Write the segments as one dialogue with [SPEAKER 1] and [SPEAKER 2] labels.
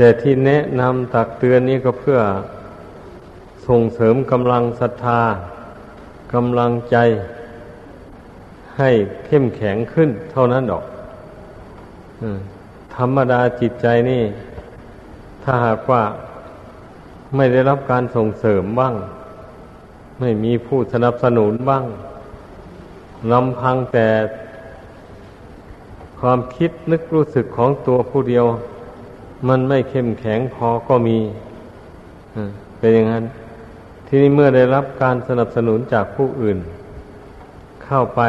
[SPEAKER 1] แต่ที่แนะนำตักเตือนนี้ก็เพื่อส่งเสริมกำลังศรัทธากำลังใจ ให้เข้มแข็งขึ้น เท่านั้นดอกธรรมดาจิตใจนี่ ถ้าหากว่าไม่ได้รับการส่งเสริมบ้าง ไม่มีผู้สนับสนุนบ้างลำพังแต่ความคิดนึกรู้สึกของตัวผู้เดียว มันไม่เข้มแข็งพอก็มีเป็นอย่างนั้น ทีนี้เมื่อได้รับการสนับสนุนจากผู้อื่น เข้าไป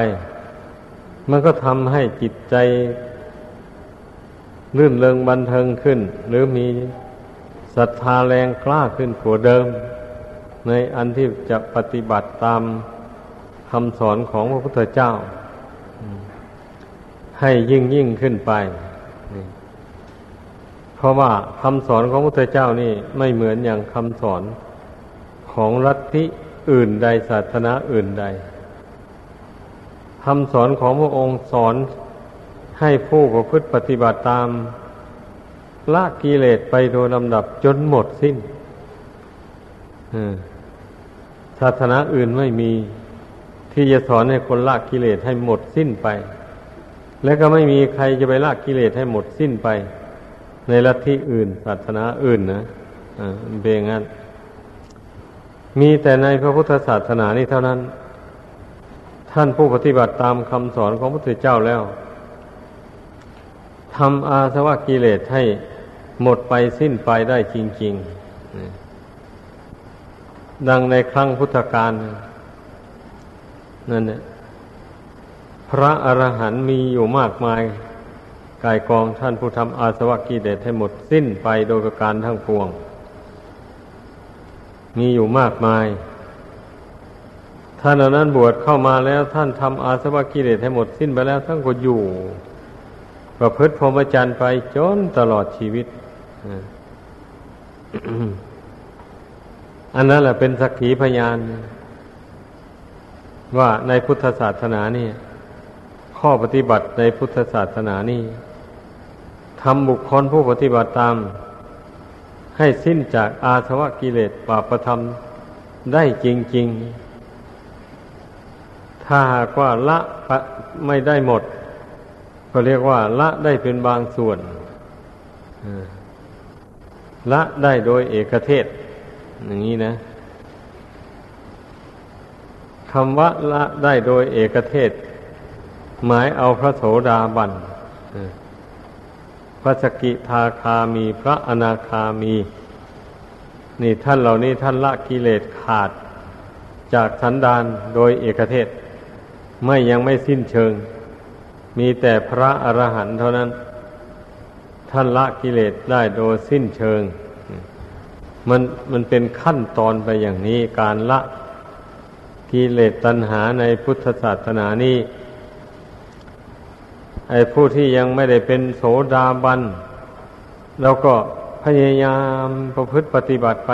[SPEAKER 1] มันก็ทำให้จิตใจลื่นเริงบันเทิงขึ้น หรือมีศรัทธาแรงกล้าขึ้นกว่าเดิม ในอันที่จะปฏิบัติตามคำสอนของพระพุทธเจ้า ให้ยิ่งยิ่งขึ้นไป เพราะว่าคำสอนของพระพุทธเจ้านี่ไม่เหมือนอย่างคำสอนของรัฐที่อื่นใดศาสนาอื่นใดคำสอนของพระองค์สอนให้ผู้ประพฤติปฏิบัติตามละกิเลสไปโดยลำดับจนหมดสิ้นศาสนาอื่นไม่มีที่จะสอนให้คนละกิเลสให้หมดสิ้นไป และก็ไม่มีใครจะไปละกิเลสให้หมดสิ้นไป ในลัทธิอื่นศาสนาอื่นนะอ่าเป็นงั้น มีแต่ในพระพุทธศาสนานี้เท่านั้น ท่านผู้ปฏิบัติตามคำสอนของพระพุทธเจ้าแล้วทำอาสวะกิเลสให้หมดไปสิ้นไปได้จริง ๆ ดังในครั้งพุทธกาลนั่นเนี่ยพระอรหันต์มีอยู่มากมาย กายกองท่านผู้ทำอาสวะกิเลสให้หมดสิ้นไปโดยการทั้งปวง มีอยู่มากมาย ท่านเหล่านั้นบวชเข้ามาแล้วท่านทำอาสวะกิเลสให้หมดสิ้นไปแล้วท่านก็อยู่ ประพฤติพรหมจรรย์ไปจนตลอดชีวิตอันนั้นแหละเป็นสักขีพยาน ว่าในพุทธศาสนานี่ข้อปฏิบัติในพุทธศาสนานี่ ทำบุคคลผู้ปฏิบัติตาม ให้สิ้นจากอาสวะกิเลสปาประธรรมได้จริง ๆ ถ้าหากว่าละไม่ได้หมด ก็เรียกว่าละได้เป็นบางส่วนละได้โดยเอกเทศ อย่างนี้นะคำว่าละได้โดยเอกเทศ หมายเอาพระโสดาบัน พระสกิทาคามีพระอนาคามี นี่ท่านเหล่านี้ท่านละกิเลสขาด จากสันดานโดยเอกเทศ ไม่ยังไม่สิ้นเชิง มีแต่พระอรหันต์เท่านั้น ท่านละกิเลสได้โดยสิ้นเชิง มันมันเป็นขั้นตอนไปอย่างนี้การละกิเลสตัณหาในพุทธศาสนานี้ ไอ้ผู้ที่ยังไม่ได้เป็นโสดาบันเราก็พยายามประพฤติปฏิบัติไป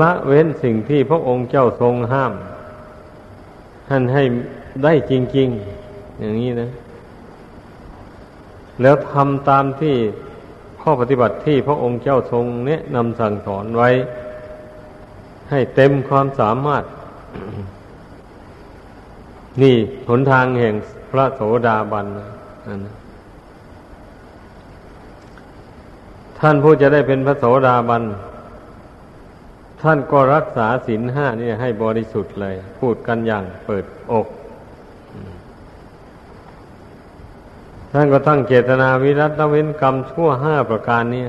[SPEAKER 1] ละเว้นสิ่งที่พระองค์เจ้าทรงห้าม ท่านให้ได้จริง ๆ อย่างนี้นะ แล้วทำตามที่ข้อปฏิบัติที่พระองค์เจ้าทรงแนะนำสั่งสอนไว้ ให้เต็มความสามารถ นี่หนทางแห่งพระโสดาบันนะท่านผู้จะได้เป็นพระโสดาบัน ท่านก็รักษาศีลห้านี่ให้บริสุทธิ์เลย พูดกันอย่างเปิดอก ท่านก็ตั้งเจตนาวิรัตเว้นกรรมชั่วห้าประการนี้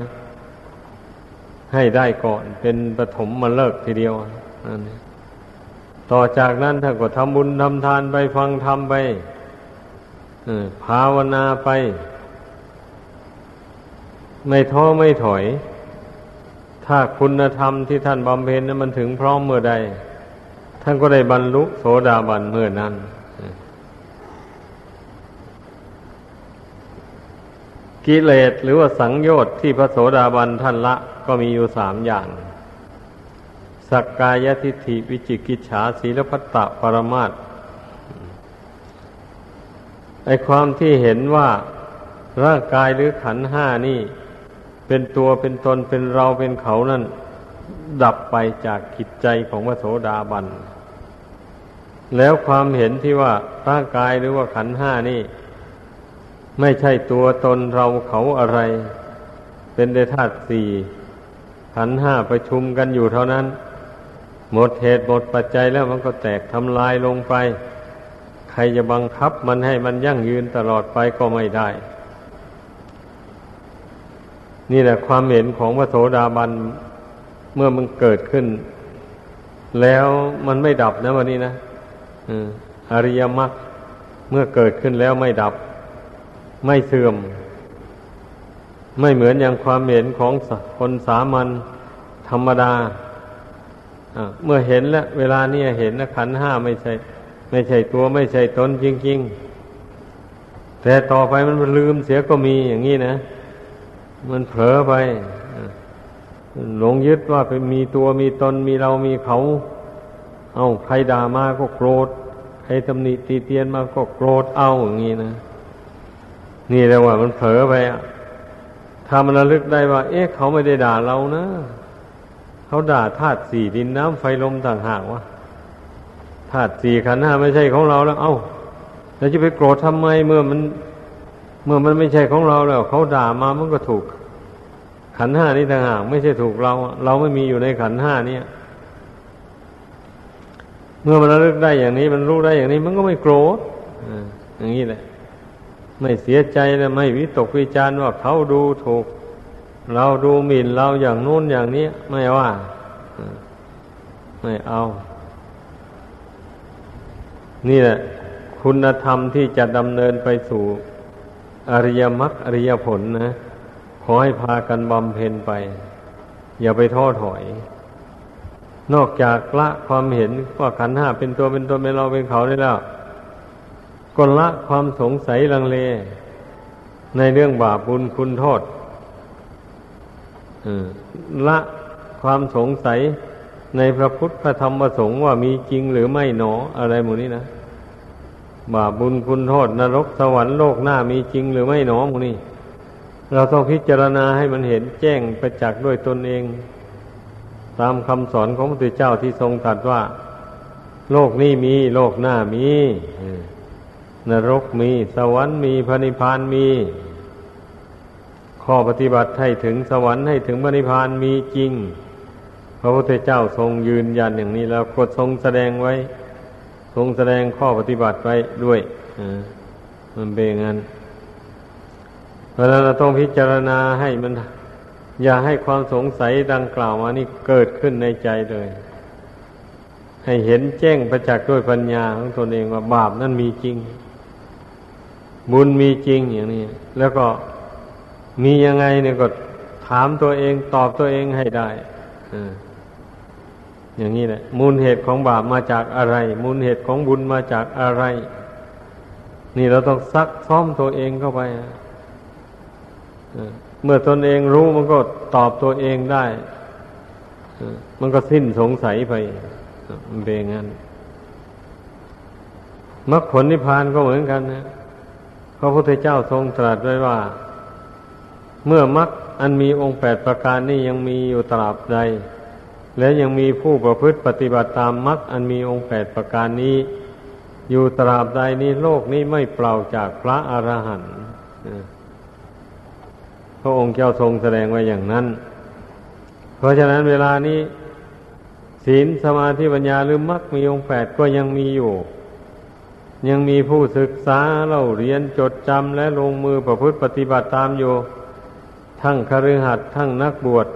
[SPEAKER 1] ให้ได้ก่อนเป็นปฐมมาเลิกทีเดียวนั่น ต่อจากนั้นท่านก็ทำบุญทำทานไปฟังธรรมไปภาวนาไป ไม่ท้อไม่ถอย ถ้าคุณธรรมที่ท่านบำเพ็ญนั้นมันถึงพร้อมเมื่อใด ท่านก็ได้บรรลุโสดาบันเมื่อนั้นกิเลสหรือว่าสังโยชน์ที่พระโสดาบันท่านละก็มีอยู่สามอย่าง สักกายทิฏฐิวิจิกิจฉาศีลพัตตปรมาตไอความที่เห็นว่าร่างกายหรือขันห้านี่ เป็นตัวเป็นตนเป็นเราเป็นเขานั่น ดับไปจากจิตใจของพระโสดาบัน แล้วความเห็นที่ว่าร่างกายหรือว่าขันห้านี่ ไม่ใช่ตัวตนเราเขาอะไร เป็นเดธาตุสี่ขันห้าประชุมกันอยู่เท่านั้น หมดเหตุหมดปัจจัยแล้วมันก็แตกทำลายลงไป ใครจะบังคับมันให้มันยั่งยืนตลอดไปก็ไม่ได้ นี่แหละความเห็นของพระโสดาบันเมื่อมันเกิดขึ้น แล้วมันไม่ดับนะวันนี้นะอริยมรรคเมื่อเกิดขึ้นแล้วไม่ดับ ไม่เสื่อม ไม่เหมือนอย่างความเห็นของคนสามัญธรรมดา เมื่อเห็นแล้วเวลานี้เห็นนะขันห้าไม่ใช่ ไม่ใช่ตัวไม่ใช่ตนจริง ๆ แต่ต่อไปมันลืมเสียก็มีอย่างนี้นะ มันเผลอไปหลงยึดว่าเป็นมีตัวมีตนมีเรามีเขา เอาใครด่ามาก็โกรธ ใครตำหนิตีเตียนมาก็โกรธเอาอย่างนี้นะนี่แหละว่ามันเผลอไปอะถ้ามันระลึกได้ว่า เอ๊ะเขาไม่ได้ด่าเรานะ เขาด่าธาตุสี่ดินน้ำไฟลมต่างหากวะธาตุสี่ขันห้าไม่ใช่ของเราแล้ว เอา้าแล้วจะไปโกรธทำไมเมื่อมัน เมื่อมันไม่ใช่ของเราแล้ว เขาด่ามามันก็ถูก ขันห้านี้ต่างหากไม่ใช่ถูกเรา เราไม่มีอยู่ในขันห้านี้เมื่อมันระลึกได้อย่างนี้ มันรู้ได้อย่างนี้ มันก็ไม่โกรธอย่างนี้แหละ ไม่เสียใจและไม่วิตกวิจารณ์ว่าเขาดูถูก เราดูหมิ่นเราอย่างนู้นอย่างนี้ไม่ว่า ไม่เอา นี่แหละ คุณธรรมที่จะดำเนินไปสู่อริยมรรคอริยผลนะ ขอให้พากันบำเพ็ญไป อย่าไปท้อถอย นอกจากละความเห็นว่าขันห้าเป็นตัวเป็นตนเป็นเราเป็นเขาได้แล้วก็ละความสงสัยลังเล ในเรื่องบาปบุญคุณโทษ ละความสงสัยในพระพุทธพระธรรมพระสงฆ์ว่ามีจริงหรือไม่หนออะไรหมดนี้นะบาปบุญคุณโทษนรกสวรรค์โลกหน้ามีจริงหรือไม่หนอหมดนี้ เราต้องพิจารณาให้มันเห็นแจ้งประจักษ์ด้วยตนเอง ตามคำสอนของพระพุทธเจ้าที่ทรงตรัสว่า โลกนี้มีโลกหน้ามีนรกมี สวรรค์มีพระนิพพานมี ข้อปฏิบัติให้ถึงสวรรค์ให้ถึงมรรคานมีจริง พระพุทธเจ้าทรงยืนยันอย่างนี้แล้วกดทรงแสดงไว้ ทรงแสดงข้อปฏิบัติไว้ด้วยมันเป็นงั้นเพราะนั้นเราต้องพิจารณาให้มัน อย่าให้ความสงสัยดังกล่าวมานี่เกิดขึ้นในใจเลย ให้เห็นแจ้งประจักษ์ด้วยปัญญาของตนเองว่าบาปนั้นมีจริง บุญมีจริงอย่างนี้แล้วก็ มียังไงเนี่ยก็ถามตัวเองตอบตัวเองให้ได้อย่างนี้แหละมูลเหตุของบาปมาจากอะไร มูลเหตุของบุญมาจากอะไร นี่เราต้องซักซ้อมตัวเองเข้าไปเมื่อตนเองรู้มันก็ตอบตัวเองได้มันก็สิ้นสงสัยไปมันเป็นงั้นมรรคผลนิพพานก็เหมือนกันนะพระพุทธเจ้าทรงตรัสไว้ว่า เมื่อมรรคอันมีองค์แปดประการนี้ยังมีอยู่ตราบใด และยังมีผู้ประพฤติปฏิบัติตามมรรคอันมีองค์แปดประการนี้ อยู่ตราบใดนี้โลกนี้ไม่เปล่าจากพระอรหันต์พระองค์เจ้าทรงแสดงไว้อย่างนั้น เพราะฉะนั้นเวลานี้ ศีลสมาธิปัญญาหรือมรรคมีองค์แปดก็ยังมีอยู่ ยังมีผู้ศึกษาเล่าเรียนจดจำและลงมือประพฤติปฏิบัติตามอยู่ ทั้งคฤหัสถ์ทั้งนักบวช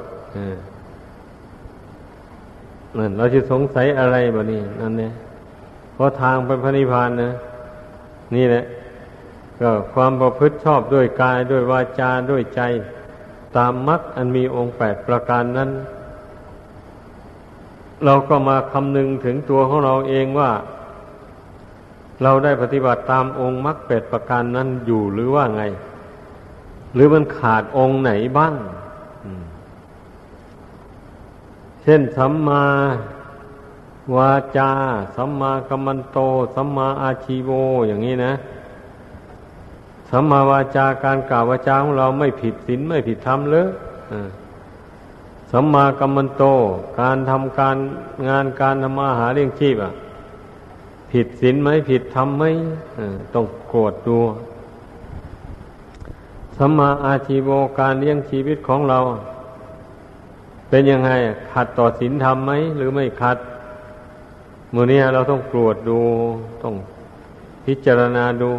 [SPEAKER 1] นั่นเราจะสงสัยอะไรบ่นี่นั่นเนี่ยเพราะทางไปพระนิพพานนะ นี่แหละ ก็ความประพฤติชอบด้วยกายด้วยวาจาด้วยใจ ตามมรรคอันมีองค์แปดประการนั้น เราก็มาคำนึงถึงตัวของเราเองว่า เราได้ปฏิบัติตามองค์มรรคแปดประการนั้นอยู่หรือว่าไง หรือมันขาดองค์ไหนบ้างเช่นสัมมาวาจา สัมมากัมมันโต สัมมาอาชีโวอย่างนี้นะ สัมมาวาจาการกล่าววาจาของเราไม่ผิดศีลไม่ผิดธรรมเลยสัมมากัมมันโต การทำการงานการทำมาหาเลี้ยงชีพอะ ผิดศีลไหมผิดธรรมไหมต้องโกรธดู สัมมาอาชีโวการเลี้ยงชีวิตของเรา เป็นยังไงขัดต่อศีลธรรมไหมหรือไม่ขัดมือนี้เราต้องกรวดดูต้องพิจารณาดู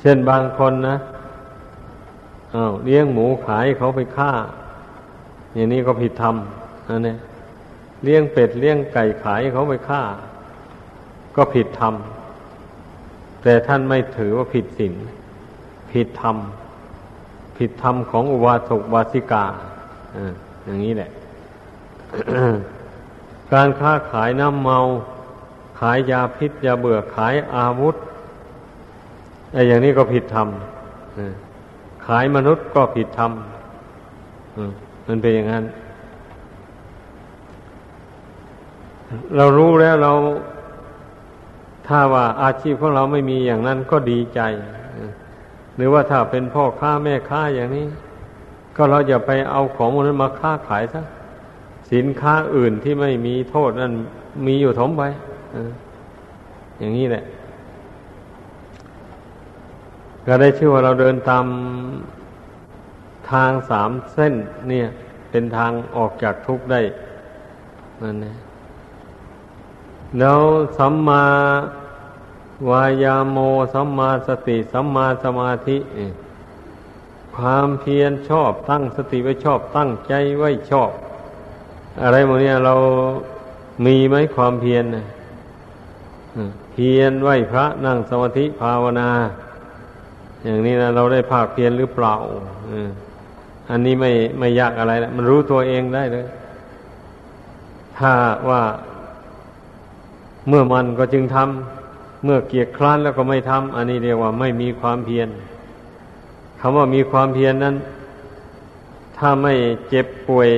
[SPEAKER 1] เช่นบางคนนะอา้าวเลี้ยงหมูขายเขาไปฆ่า อย่างนี้ก็ผิดธรรมอันนี้เลี้ยงเป็ดเลี้ยงไก่ขายเขาไปฆ่า ก็ผิดธรรม แต่ท่านไม่ถือว่าผิดศีลผิดธรรม ผิดธรรมของอุบาสกวาสิกาอย่างนี้แหละ การค้าขายน้ำเมา ขายยาพิษยาเบื่อขายอาวุธไอ้อย่างนี้ก็ผิดธรรมขายมนุษย์ก็ผิดธรรมมันเป็นอย่างนั้น เรารู้แล้วเรา ถ้าว่าอาชีพของเราไม่มีอย่างนั้นก็ดีใจ หรือว่าถ้าเป็นพ่อค้าแม่ค้าอย่างนี้ ก็เราอย่าไปเอาของมันมาค้าขายซะสินค้าอื่นที่ไม่มีโทษนั่นมีอยู่ถมไปอย่างนี้แหละ ก็ได้ชื่อว่าเราเดินตามทางสามเส้น เนี่ย เป็นทางออกจากทุกข์ได้นั่นนะ แล้วสัมมาวายาโมสัมมาสติ สัมมาสมาธิ ความเพียรชอบตั้งสติไว้ชอบตั้งใจไว้ชอบ อะไรโมเนี่ยเรามีไหมความเพียรเพียรไหวพระนั่งสมาธิภาวนา อย่างนี้นะเราได้ภาคเพียรหรือเปล่าอันนี้ไม่ไม่ยากอะไรแล้วมันรู้ตัวเองได้เลย ถ้าว่า เมื่อมันก็จึงทำเมื่อเกียจคร้านแล้วก็ไม่ทำอันนี้เรียกว่าไม่มีความเพียรคำว่ามีความเพียรนนั้น ถ้าไม่เจ็บป่วย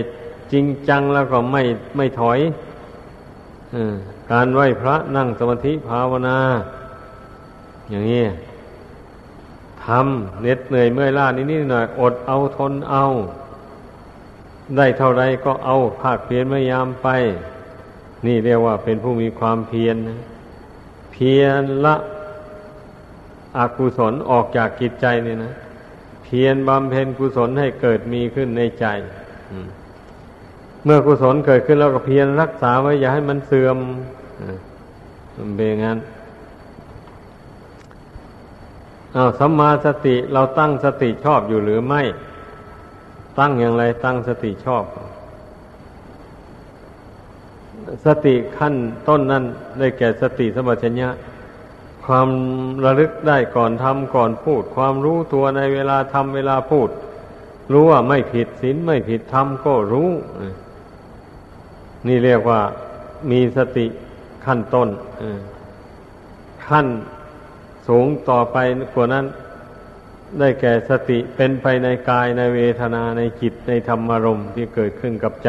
[SPEAKER 1] จริงจังแล้วก็ไม่ไม่ถอยอการไหว้พระนั่งสมาธิภาวนา อย่างนี้ทำเหน็ดเหนื่อยเมื่อยล้านิดนิดหน่อยอดเอาทนเอา ได้เท่าไรก็เอาภาคเพียรพยายามไป นี่เรียกว่าเป็นผู้มีความเพียรนะเพียรละอกุศลออกจากกิจใจนี่นะเพียรบำเพ็ญกุศลให้เกิดมีขึ้นในใจเมื่อกุศลเกิดขึ้นแล้วก็เพียรรักษาไว้อย่าให้มันเสื่อมมันเป็นงั้นอาสัมมาสติเราตั้งสติชอบอยู่หรือไม่ ตั้งอย่างไรตั้งสติชอบ สติขั้นต้นนั้นได้แก่สติสมัชัญญะ ความระลึกได้ก่อนทำก่อนพูด ความรู้ตัวในเวลาทำเวลาพูด รู้ว่าไม่ผิดศีลไม่ผิดธรรมก็รู้ นี่เรียกว่ามีสติขั้นต้นขั้นสูงต่อไปกว่านั้น ได้แก่สติเป็นไปในกายในเวทนาในจิตในธรรมารมณ์ที่เกิดขึ้นกับใจ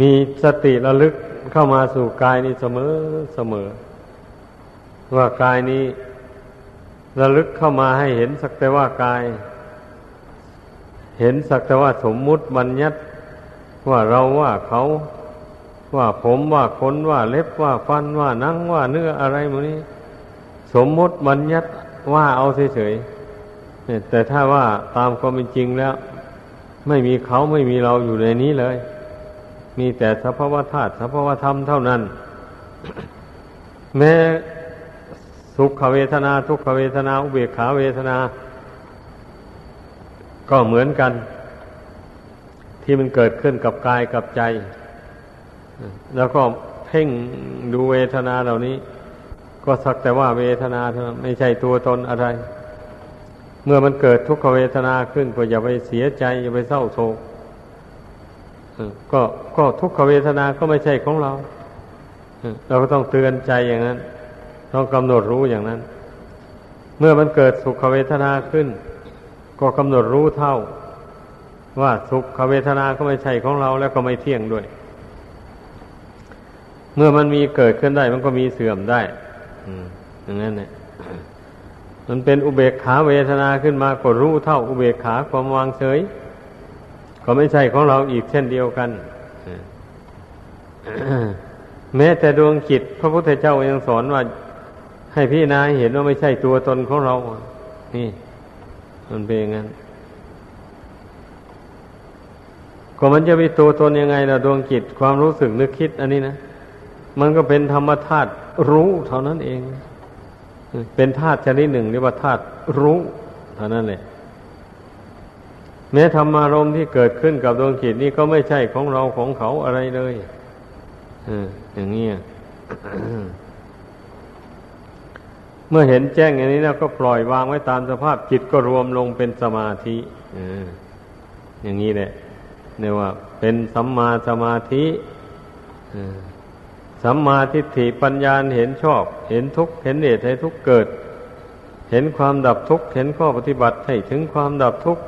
[SPEAKER 1] มีสติระลึกเข้ามาสู่กายนี้เสมอเสมอ ว่ากายนี้ระลึกเข้ามาให้เห็นสักแต่ว่ากาย เห็นสักแต่ว่าสมมุติบัญญัติว่าเราว่าเขา ว่าผมว่าขนว่าเล็บว่าฟันว่านังว่าเนื้ออะไรมนี้ สมมติบัญญัติว่าเอาเฉยๆแต่ถ้าว่าตามความเป็นจริงแล้ว ไม่มีเขาไม่มีเราอยู่ในนี้เลย มีแต่สภาวธาตุสภาวธรรมเท่านั้น แม้สุขเวทนา ทุกขเวทนา อุเบกขาเวทนา ก็เหมือนกัน ที่มันเกิดขึ้นกับกายกับใจ แล้วก็เพ่งดูเวทนาเหล่านี้ ก็สักแต่ว่าเวทนาเท่านั้นไม่ใช่ตัวตนอะไร เมื่อมันเกิดทุกขเวทนาขึ้นก็อย่าไปเสียใจ อย่าไปเศร้าโศก ก็ก็ทุกขเวทนาก็ไม่ใช่ของเราเราก็ต้องเตือนใจอย่างนั้น ต้องกำหนดรู้อย่างนั้น เมื่อมันเกิดสุขเวทนาขึ้น ก็กำหนดรู้เท่า ว่าสุขเวทนาก็ไม่ใช่ของเราแล้วก็ไม่เที่ยงด้วย เมื่อมันมีเกิดขึ้นได้ มันก็มีเสื่อมได้อย่างนั้นเนี่ยมันเป็นอุเบกขาเวทนาขึ้นมาก็รู้เท่า อุเบกขาความวางเฉย ก็ไม่ใช่ของเราอีกเช่นเดียวกัน แม้แต่ดวงจิตพระพุทธเจ้ายังสอนว่า ให้พี่นายเห็นว่าไม่ใช่ตัวตนของเรา นี่ มันเป็นอย่างนั้นก็มันจะมีตัวตนยังไงล่ะดวงจิตความรู้สึกนึกคิด อันนี้นะมันก็เป็นธรรมธาตุรู้เท่านั้นเอง เป็นธาตุชนิดหนึ่งเรียกว่าธาตุรู้ เท่านั้นแหละ แม้ธรรมารมที่เกิดขึ้นกับดวงจิตนี่ก็ไม่ใช่ของเราของเขาอะไรเลยอย่างนี้เมื่อเห็นแจ้งอย่างนี้แล้วก็ปล่อยวางไว้ตามสภาพจิตก็รวมลงเป็นสมาธิอย่างนี้แหละเรียกว่า เป็นสัมมาสมาธิสัมมาทิฏฐิปัญญาเห็นชอบ เห็นทุกข์เห็นเหตุให้ทุกข์เกิด เห็นความดับทุกข์เห็นข้อปฏิบัติให้ถึงความดับทุกข์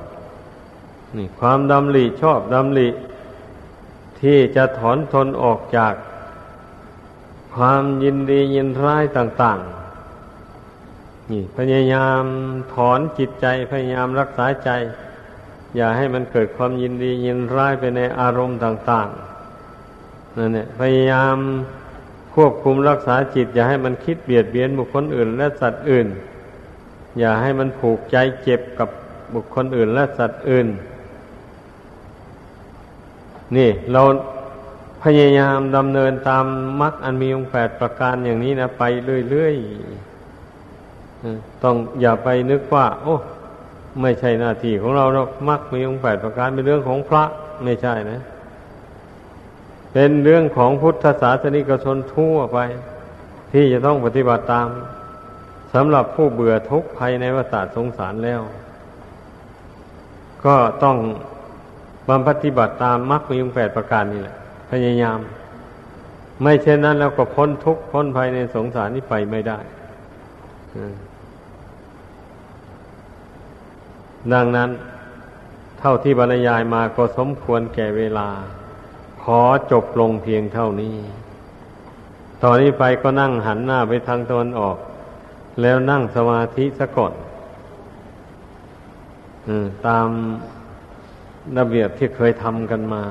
[SPEAKER 1] นี่ความดำริชอบดำริที่จะถอนทนออกจากความยินดียินร้ายต่าง ๆ นี่พยายามถอนจิตใจพยายามรักษาใจ อย่าให้มันเกิดความยินดียินร้ายไปในอารมณ์ต่าง ๆนั่นเนี่ยพยายามควบคุมรักษาจิต อย่าให้มันคิดเบียดเบียนบุคคลอื่น และสัตว์อื่น อย่าให้มันผูกใจเจ็บกับบุคคลอื่น และสัตว์อื่นน นี่เราพยายามดำเนินตามมรรคอันมีองค์แปดประการอย่างนี้นะไปเรื่อยๆต้องอย่าไปนึกว่า โอ้ ไม่ใช่หน้าที่ของเราหรอกมรรคมีองค์แปดประการเป็นเรื่องของพระไม่ใช่นะ เป็นเรื่องของพุทธศาสนิกชนทั่วไป ที่จะต้องปฏิบัติตามสำหรับผู้เบื่อทุกข์ภายในวัฏสงสารแล้ว ก็ต้อง บำปฏิบัติตามมรรคมีองค์แปดประการนี่แหละ พยายาม ไม่เช่นนั้นแล้วก็พ้นทุกข์พ้นภายในสงสารนี้ไปไม่ได้ดังนั้น เท่าที่บรรยายมาก็สมควรแก่เวลา ขอจบลงเพียงเท่านี้ ตอนนี้ไปก็นั่งหันหน้าไปทางตะวันออก แล้วนั่งสมาธิสะก่อนตาม ระเบียบที่เคยทำกันมา